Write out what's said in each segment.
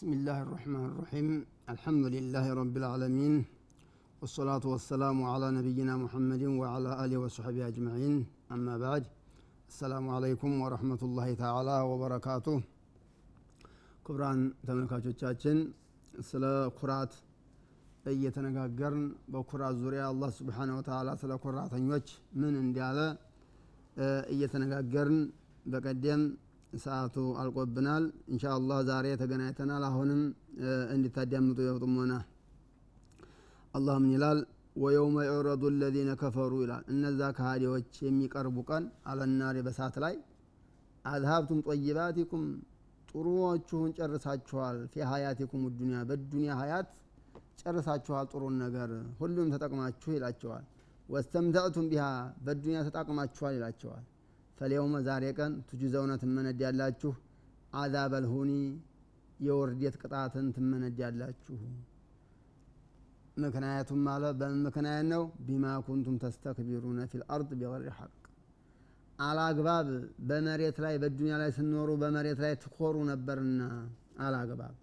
بسم الله الرحمن الرحيم الحمد لله رب العالمين والصلاة والسلام على نبينا محمد وعلى آله وصحبه أجمعين أما بعد السلام عليكم ورحمة الله تعالى وبركاته ክቡራን ተመልካቾቻችን ስለ ኩራት እየተነጋገርን በኩራት ዙሪያ አላህ ስብሓነ ወተዓላ ስለ ኩራተኞች ምን እንዳለ እየተነጋገርን በቀደም ሰዓቱ አልቆብናል። እንሻ አላህ ዛሬ ተገናኝተናል። አሁንም እንድታዳምጡ የጥሞና አላህ ምን ይላል ወየውመ ዩዕረዱ ለዚነ ከፈሩ ይላል። እነዛ ከሃዲዎች የሚቀርቡ ቀን አለናሪ በሳት ላይ አዝሀብቱም ጠይባቲኩም ጥሩዎቹን ጨርሳችኋል። ፊ ሀያቲኩም ዱኒያ በዱኒያ ሀያት ጨርሳችኋል። ጥሩን ነገር ሁሉም ተጠቅማችሁ ይላቸዋል። ወስተምተዕቱም ቢሃ በዱኒያ ተጣቅማችኋል ይላቸዋል ፈሊየውመ ዛሬ ቀን ቱጅዘውነ አዛብ አልሁኒ የውርዴት ቅጣትን ትመነድ ያላችሁ ምክንያቱም አለ በምን ምክንያት ነው? ቢማ ኩንቱም ተስተክቢሩነ ፊ ልአርድ ቢገይሪ ሐቅ። አላግባብ በመሬት ላይ በዱኒያ ላይ ስኖሩ በመሬት ላይ ትኮሩ ነበርና አላግባብ።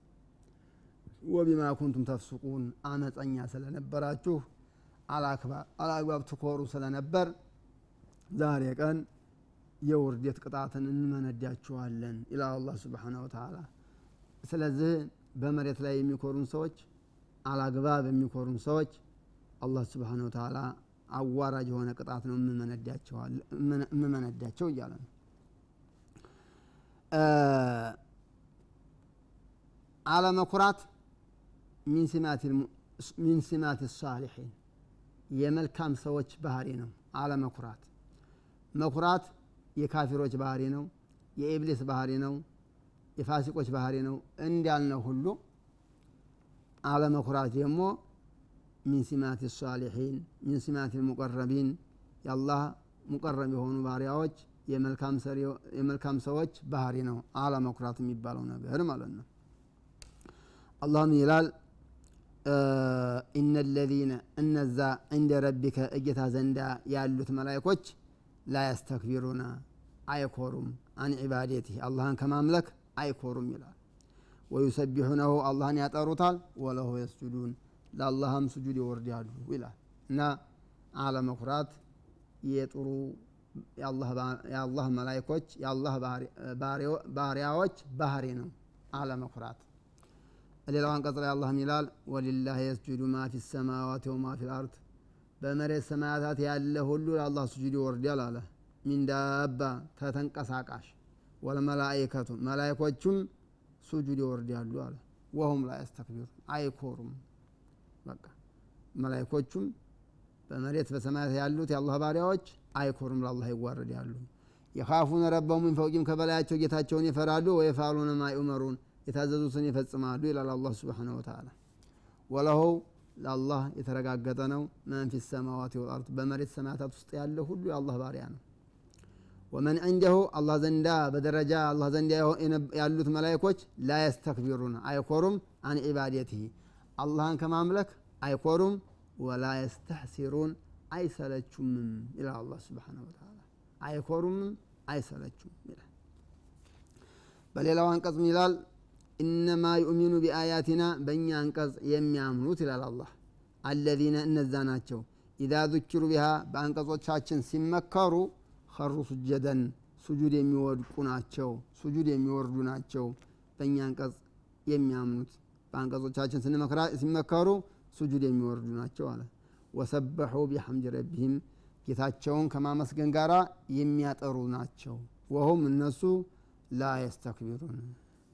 ወቢማ ኩንቱም ተፍሱቁን አመፀኛ ስለነበራችሁ አላግባብ ትኮሩ ስለነበር ዛሬ ቀን የውርዴት ቅጣትን እንመነዳችኋለን ይላል አላህ ስብሓነ ወተዓላ። ስለዚህ በመሬት ላይ የሚኮሩን ሰዎች አላግባብ የሚኮሩን ሰዎች አላህ ስብሓነ ወተዓላ አዋራጅ የሆነ ቅጣት ነው የምመነዳቸው እያለ ነው። አለመኩራት ሚን ሲማት ሳሊሒን የመልካም ሰዎች ባህሪ ነው አለመኩራት። መኩራት የካፊሮች ባህሪ ነው የኢብሊስ ባህሪ ነው የፋሲቆች ባህሪ ነው እንዳልነው ሁሉ አለመኩራት ደግሞ ሚን ሲማት ሳሊሒን ሚን ሲማት ሙቀረቢን የአላህ ሙቀረብ የሆኑ ባሪያዎች የመልካም ሰዎች ባህሪ ነው አለመኩራት የሚባለው ነገር ማለት ነው። አላህም ይላል ኢነ ለዚነ እነዛ እንደ ረቢከ እጌታ ዘንዳ ያሉት መላይኮች ላ ያስተክቢሩና አይኮሩም አን ዒባዴትህ አላህን ከማምለክ አይኮሩም ይላል ወዩሰቢሑነሁ አላህን ያጠሩታል ወለሁ የስጁዱን ለአላህም ስጁድ ይወርዳሉ ይላል እና አለመኩራት የጥሩ የአላህ መላይኮች የአላህ ባሪያዎች ባህሪ ነው አለመኩራት ሌላው አንቀጽ ላይ አላህ ይላል ወሊላህ የስጁዱ ማ ፊ ሰማዋት ወማ ፊ ልአርድ በመሬት ሰማያታት ያለ ሁሉ ለአላህ ስጁድ ይወርዳል አለ ሚን ዳባ ተተንቀሳቃሽ ወልመላይከቱ መላይኮቹም ሱጁድ ይወርዳሉ አለ። ወሁም ላ ያስተክቢሩ አይኮሩም። በቃ መላይኮቹም በመሬት በሰማያት ያሉት የአላህ ባሪያዎች አይኮሩም ለአላህ ይዋረዳሉ። የካፉነ ረበሁ ምን ፈውቂም ከበላያቸው ጌታቸውን ይፈራሉ ወየፋሉነ ማ ዩመሩን የታዘዙትን ይፈጽማሉ ይላል አላህ ስብሓነ ወተዓላ። ወለሁ ለአላህ የተረጋገጠ ነው። መን ፊ ሰማዋት ወልአርድ በመሬት ሰማያታት ውስጥ ያለ ሁሉ የአላህ ባሪያ ነው ወመን ዐንደሁ አላህ ዘንዳ በደረጃ አላህ ዘንዳ ያሉት መላይኮች ላ የስተክቢሩን አይኮሩም አን ዒባዴትህ አላህን ከማምለክ አይኮሩም ወላ የስተሕሲሩን አይሰለቹምም ይላል አላህ ስብሓነ ወተዓላ። አይኮሩምም አይሰለቹም ይላል። በሌላው አንቀጽ ይላል? ኢነማ ዩእሚኑ ቢአያቲና በእኛ አንቀጽ የሚያምኑት ይላል አላህ። አለዚነ እነዛ ናቸው። ኢዛ ذኪሩ ቢሃ በአንቀጾቻችን ሲመከሩ ኸሩ ሱጀደን ሱጁድ የሚወድቁ ናቸው ሱጁድ የሚወርዱ ናቸው። በእኛ አንቀጽ የሚያምኑት በአንቀጾቻችን ሲመከሩ ሱጁድ የሚወርዱ ናቸው አለ። ወሰበሑ ቢሐምድ ረቢህም ጌታቸውን ከማመስገን ጋር የሚያጠሩ ናቸው። ወሁም እነሱ ላ የስተክቢሩን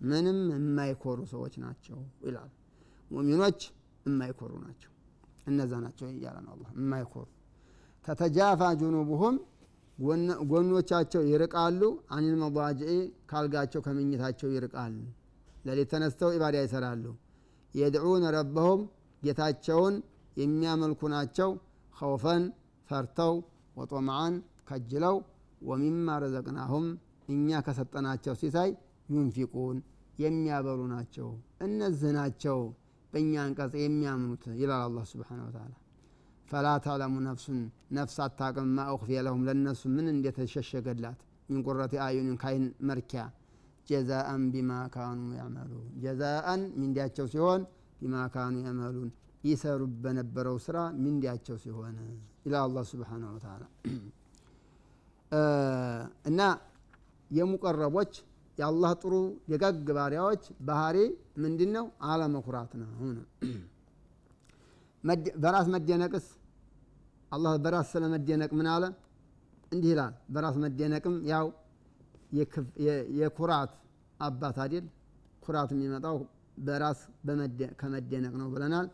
ምንም የማይኮሩ ሰዎች ናቸው ይላል። ሙሚኖች የማይኮሩ ናቸው። እነዛ ናቸው እያለ ነው አላ የማይኮሩ። ተተጃፋ ጁኑቡሁም ጎኖቻቸው ይርቃሉ አኒል መضጅዒ ካልጋቸው ከመኝታቸው ይርቃል። ለሌት ተነስተው ኢባዳ ይሰራሉ። የድዑነ ረበሁም ጌታቸውን የሚያመልኩ ናቸው። ኸውፈን ፈርተው ወጦምዓን ከጅለው ወሚማ ረዘቅናሁም እኛ ከሰጠናቸው ሲሳይ ዩንፊቁን የሚያበሉ ናቸው። እነዚህ ናቸው በእኛ አንቀጽ የሚያምኑት ይላል አላህ ስብሓን ወተላ ፈላ ተዕለሙ ነፍሱን ነፍስ አታቅም ማ ኡኽፊየ ለሁም ለእነሱ ምን እንደተሸሸገላት? ሚን ቁረቲ አዩንን ካይን መርኪያ። ጀዛአን ቢማ ካኑ ያዕመሉን። ጀዛአን ሚንዲያቸው ሲሆን ቢማ ካኑ ያዕመሉን። ይሰሩ በነበረው ስራ ሚንዲያቸው ሲሆን ይላል አላህ ስብሓነሁ ወተዓላ። እና የሙቀረቦች የአላህ ጥሩ ደጋግ ባሪያዎች ባህሪ ምንድን ነው? አለመኩራት ነው። በራስ መደነቅስ አላህ በራስ ስለ መደነቅ ምን አለ? እንዲህ ይላል። በራስ መደነቅም ያው የኩራት አባት አይደል? ኩራት የሚመጣው በራስ ከመደነቅ ነው ብለናል።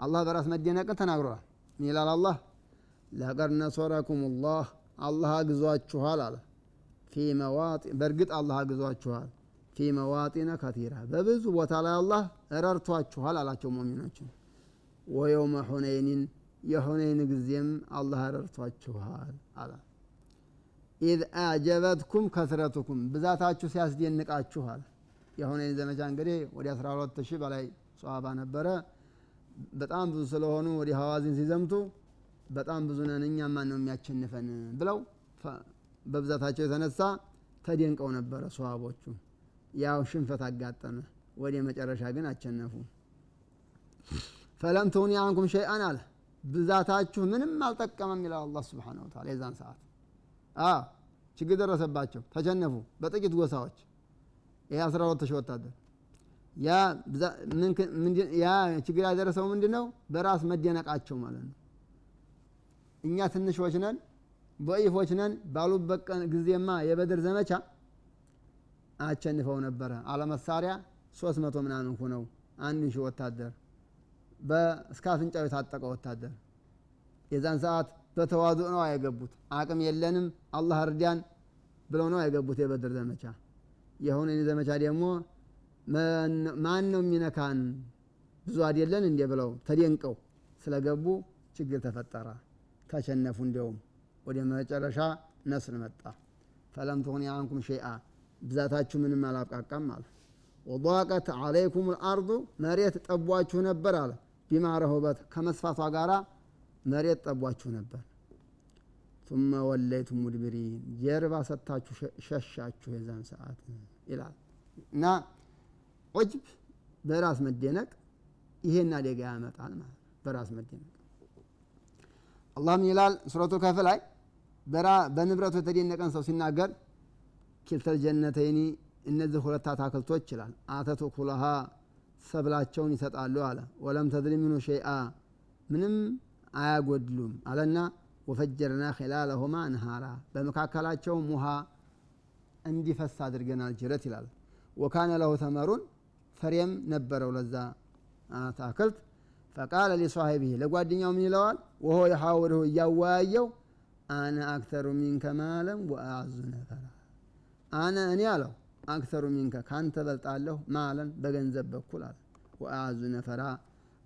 አላህ በራስ መደነቅን ተናግረዋል። ምን ይላል አላህ? لقد نصركم الله አላህ አግዟችኋል አለ በእርግጥ አላህ አግዟችኋል في مواطن كثيرة በብዙ ቦታ ላይ አላህ ረርቷችኋል አላቸው ሙሚኖችን ويوم حنين የሁነይን ጊዜም አላህ ረርቷችኋል አለ። إذ أعجبتكم كثرتكم ብዛታችሁ ሲያስደንቃችሁ አለ የሁነይን ዘመቻ እንግዲህ ወደ 12 ሺህ በላይ ሰሃባ ነበረ። በጣም ብዙ ስለሆኑ ወደ ሐዋዚን ሲዘምቱ በጣም ብዙ ነን እኛ ማን ነው የሚያቸንፈን ብለው በብዛታቸው የተነሳ ተደንቀው ነበረ ሰሃቦቹ ያው ሽንፈት አጋጠመ ወደ መጨረሻ ግን አቸነፉ ፈለም ትሁኒ አንኩም ሸይአን አለ ብዛታችሁ ምንም አልጠቀመም ይላል አላህ ስብሓን ወተዓላ የዛን ሰዓት። ችግር ደረሰባቸው ተቸነፉ በጥቂት ጎሳዎች። ይህ አስራ ሁለት ሺህ ወታደር። ያ ችግር ያደረሰው ምንድን ነው በራስ መደነቃቸው ማለት ነው። እኛ ትንሾች ነን በኢፎች ነን ባሉበት ጊዜማ የበድር ዘመቻ አቸንፈው ነበረ። አለመሳሪያ ሶስት መቶ ምናምን ሁነው አንድ ሺህ ወታደር እስከ አፍንጫው የታጠቀ ወታደር። የዛን ሰዓት በተዋዱ ነው አይገቡት አቅም የለንም አላህ እርዳን ብለው ነው አይገቡት የበድር ዘመቻ። የሁነን ዘመቻ ደግሞ ማን ነው የሚነካን? ብዙ አይደለን እንዴ ብለው ተደንቀው ስለገቡ ችግር ተፈጠረ። ተሸነፉ እንዲያውም ወደ መጨረሻ ነስር መጣ። ፈለም ትሁኒ አንኩም ሸይአ። ብዛታችሁ ምንም አላብቃቃም አለ። ወضاቀት አለይኩም ልአርዱ መሬት ጠቧችሁ ነበር አለ ቢማ ረሁበት ከመስፋቷ ጋራ መሬት ጠቧችሁ ነበር። ثم ወለይቱም ሙድብሪን ጀርባ ሰጥታችሁ ሸሻችሁ የዛን ሰዓት ይላል። እና ዑጅብ በራስ መደነቅ ይሄን አደጋ ያመጣል ማለት በራስ መደነቅ አላህም ይላል? ሱረቱ ከፍ ላይ በንብረቱ የተደነቀን ሰው ሲናገር ኪልተል ጀነተይኒ እነዚህ ሁለት አታክልቶች ይላል። አተቱ ኩለሃ ሰብላቸውን ይሰጣሉ አለ። ወለም ተድሊም ሚኑ ሸይአ ምንም አያጎድሉም አለና ወፈጀርና ኺላለሁማ አንሃራ በመካከላቸውም ውሃ እንዲፈስ አድርገናል ጅረት ይላል። ወካነ ለሁ ተመሩን ፍሬም ነበረው ለዛ አታክልት። ፈቃለ ሊሷሂቢህ ለጓደኛው ምን ይለዋል? ወሆ የሐውርሁ እያወያየው አነ አክተሩ ሚንከ ማለም ወአዙ ነፈራ። አነ እኔ አለው አክተሩ ሚንከ ካንተ በልጣለሁ ማለን በገንዘብ በኩል አለ። ወአዙ ነፈራ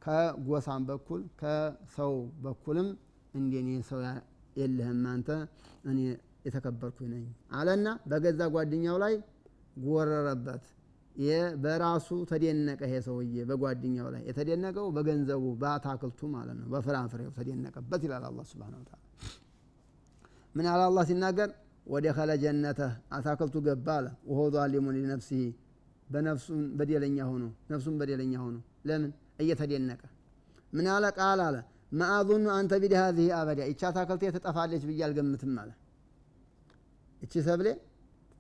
ከጎሳም በኩል ከሰው በኩልም እንደኔ ሰው የለህም አንተ እኔ የተከበርኩ ነኝ አለና በገዛ ጓደኛው ላይ ጎረረበት። በራሱ ተደነቀ ይሄ ሰውዬ በጓደኛው ላይ የተደነቀው በገንዘቡ በአታክልቱ ማለት ነው በፍራፍሬው ተደነቀበት ይላል አላ ስብን ታላ ምን አለ አላ ሲናገር ወደ ከለ ጀነተ አታክልቱ ገባ አለ። ወሆ ዛሊሙን ሊነፍሲህ በነፍሱን በደለኛ ሆኖ ነፍሱን በደለኛ ሆኖ ለምን? እየተደነቀ። ምን አለ? ቃል አለ ማአዙኑ አንተ ቢድ ሀዚህ አበዳ ይቺ አታክልቴ ትጠፋለች ብዬ አልገምትም አለ። እቺ ሰብሌ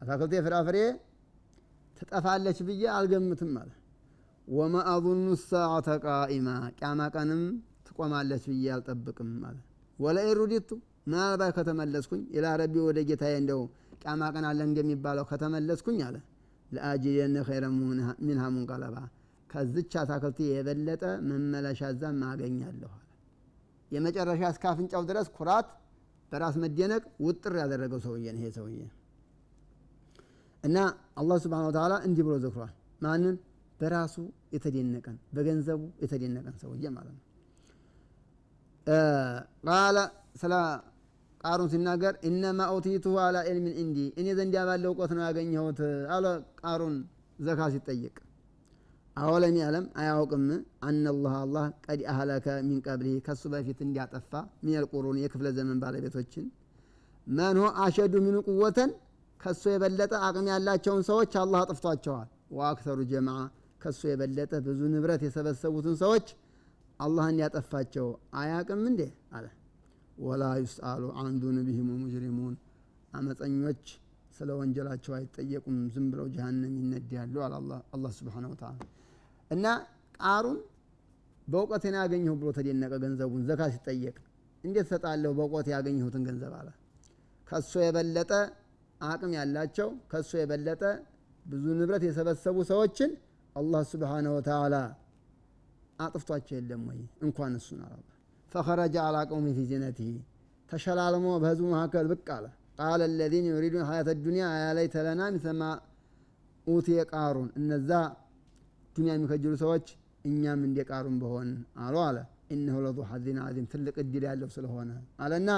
አታክልቴ ፍራፍሬ ትጠፋለች ብዬ አልገምትም አለ። ወማ አظኑ ሳዓተ ቃኢማ ቅያማ ቀንም ትቆማለች ብዬ አልጠብቅም አለ። ወለኢን ሩዲቱ ምናልባት ከተመለስኩኝ ኢላ ረቢ ወደ ጌታዬ እንደው ቅያማ ቀን አለ እንደሚባለው ከተመለስኩኝ አለ ለአጅደነ ኸይረ ሚንሃ ሙንቀለባ ከዝች አታክልት የበለጠ መመለሻ ዛም ማገኛለሁ አለ። የመጨረሻ እስከ አፍንጫው ድረስ ኩራት በራስ መደነቅ ውጥር ያደረገው ሰውዬ ነው ይሄ ሰውዬ። እና አላህ ስብሓን ወተዓላ እንዲህ ብሎ ዘክሯል። ማንን? በራሱ የተደነቀን በገንዘቡ የተደነቀን ሰውዬ ማለት ነው ቃለ ስለ ቃሩን ሲናገር እነማ ኦቲቱሁ አላ ዕልሚን እንዲ እኔ ዘንድ ባለ እውቀት ነው ያገኘሁት አለ ቃሩን ዘካ ሲጠይቅ አወለም ያለም አያውቅም። አነላህ አላህ ቀድ አህለከ ሚን ቀብሊህ ከሱ በፊት እንዲያጠፋ ሚነል ቁሩን የክፍለ ዘመን ባለቤቶችን። መን ሆ አሸዱ ሚኑ ቁወተን ከሱ የበለጠ አቅም ያላቸውን ሰዎች አላህ አጥፍቷቸዋል። ወአክተሩ ጀማዓ ከሱ የበለጠ ብዙ ንብረት የሰበሰቡትን ሰዎች አላህ እንዲያጠፋቸው አያቅም እንዴ አለ። ወላ ዩስአሉ አን ዙኑቢሂም ሙጅሪሙን አመፀኞች ስለ ወንጀላቸው አይጠየቁም፣ ዝም ብለው ጀሃነም ይነዳሉ አለ አላህ ሱብሓነሁ ወተዓላ። እና ቃሩን በእውቀቴን ያገኘሁ ብሎ ተደነቀ። ገንዘቡን ዘካ ሲጠየቅ እንዴት ሰጣለሁ በእውቀት ያገኘሁትን ገንዘብ አለ። ከሱ የበለጠ አቅም ያላቸው ከሱ የበለጠ ብዙ ንብረት የሰበሰቡ ሰዎችን አላህ ሱብሓነሁ ወተዓላ አጥፍቷቸው የለም ወይ እንኳን እሱን አላ ፈኸረጀ አላ ቀውሚ ፊ ዚነቲሂ ተሸላልሞ በህዝቡ መካከል ብቅ አለ። ቃለ አለዚነ ዩሪዱን ሀያተ ዱንያ አያ ለይተ ለና ሚስለ ኡቲየ ቃሩን እነዛ ዱንያ የሚከጅሉ ሰዎች እኛም እንደ ቃሩን በሆን አሉ አለ። ኢነሁ ለዙ ሐዚን ዓዚም ትልቅ እድል ያለው ስለሆነ አለና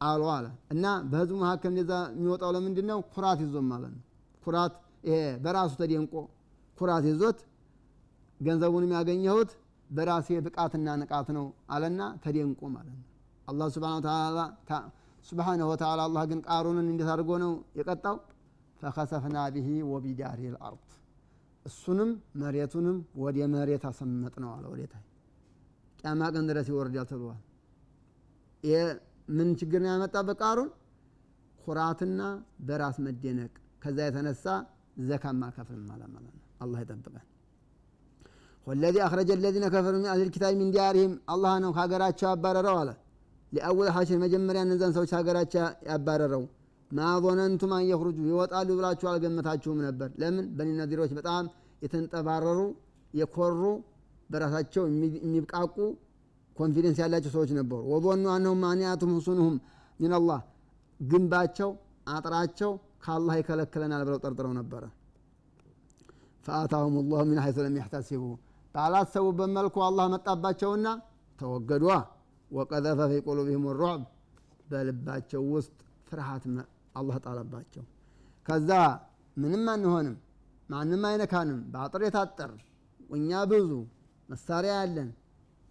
አሉ አለ እና በህዝቡ መካከል እንደዛ የሚወጣው ለምንድን ነው? ኩራት ይዞም ማለት ኩራት ይሄ በራሱ ተደንቆ ኩራት ይዞት ገንዘቡንም ያገኘሁት በራሴ ብቃትና ንቃት ነው አለና ተደንቆ ማለት ነው። አላህ ሱብሓነሁ ወተዓላ አላህ ግን ቃሩንን እንዴት አድርጎ ነው የቀጣው? ፈከሰፍና ብሂ ወቢዳሪ ልአርድ እሱንም መሬቱንም ወደ መሬት አሰመጥ ነው አለ። ወዴታ ቅያማ ቀን ድረስ ይወርዳል ተብሏል። ምን ችግር ነው ያመጣበት? ቃሩን ኩራትና በራስ መደነቅ ከዛ የተነሳ ዘካማ ከፍልም ማለት ማለት ነው። አላህ ይጠብቃል። هو الذي أخرج الذين كفروا من أهل الكتاب من ديارهم አላህ ነው ከሀገራቸው ያባረረው አለ። لأول الحشر መጀመሪያ እነዛን ሰዎች ሀገራቸው ያባረረው ما ظننتم أن ይወጣሉ ብላችሁ አልገመታችሁም ነበር። ለምን በኒ ነዚሮች በጣም የተንጠባረሩ የኮሩ በራሳቸው የሚብቃቁ confidence ያላቸው ሰዎች ነበሩ። وظنوا أنهم مانعتهم حصونهم ሚነላህ ግንባቸው አጥራቸው ከአላህ ይከለክለናል ብለው ጠርጥረው ነበረ። ፈአታሁም ላሁ ሚን ሐይሱ ለም ያሕተሲቡ ባላሰቡበት መልኩ አላህ መጣባቸውና ተወገዷ። ወቀዘፈ ፊ ቁሉቢሂም ሩዕብ በልባቸው ውስጥ ፍርሃት አላህ ጣለባቸው። ከዛ ምንም አንሆንም፣ ማንም አይነካንም፣ በአጥር የታጠር እኛ ብዙ መሳሪያ ያለን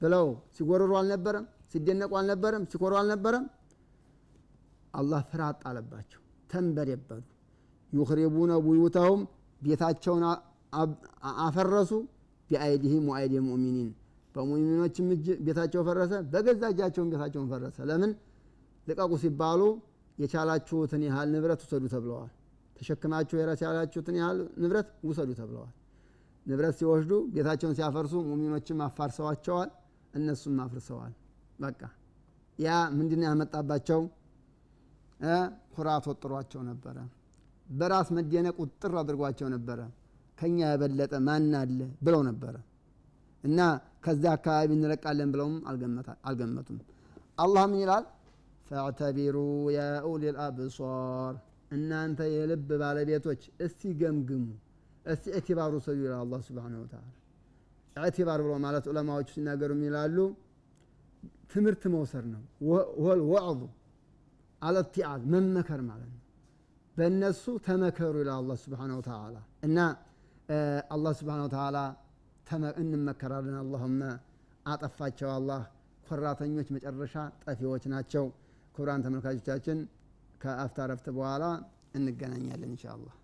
ብለው ሲጎርሩ አልነበረም? ሲደነቁ አልነበረም? ሲኮሩ አልነበረም? አላህ ፍርሃት ጣለባቸው፣ ተንበደበዱ። يخربون بيوتهم ቤታቸውን አፈረሱ። بأيديهم وأيدي المؤمنين በሙእሚኖችም እጅ ቤታቸው ፈረሰ፣ በገዛ እጃቸውን ቤታቸውን ፈረሰ። ለምን ልቀቁ ሲባሉ የቻላችሁትን ያህል ንብረት ውሰዱ ተብለዋል። ተሸክማችሁ የቻላችሁትን ያህል ንብረት ውሰዱ ተብለዋል። ንብረት ሲወስዱ ቤታቸውን ሲያፈርሱ ሙሚኖችም አፋርሰዋቸዋል፣ እነሱም አፍርሰዋል። በቃ ያ ምንድን ያመጣባቸው ኩራት ወጥሯቸው ነበረ። በራስ መደነቅ ውጥር አድርጓቸው ነበረ። ከኛ የበለጠ ማን አለ ብለው ነበረ እና ከዚያ አካባቢ እንለቃለን ብለውም አልገመቱም። አላህ ምን ይላል? ፈዕተቢሩ ያ አብሷር እናንተ የልብ ባለቤቶች እስቲ ገምግሙ፣ እስቲ እዕትባሩ ሰዩ ይላል አላህ ሱብሓነሁ ወተዓላ። እዕትባር ብሎ ማለት ዑለማዎቹ ሲናገሩ የሚላሉ ትምህርት መውሰድ ነው። ወል ወዕዙ አለትዓዝ መመከር ማለት ነው። በእነሱ ተመከሩ ይላል አላህ ሱብሓነሁ ወተዓላ እና አላህ ሱብሓነሁ ወተዓላ እንመከራለን። አላሁመ አጠፋቸው አላህ ኮራተኞች መጨረሻ ጠፊዎች ናቸው። ክቡራን ተመልካቾቻችን ከአፍታ ረፍት በኋላ እንገናኛለን ኢንሻ አላህ።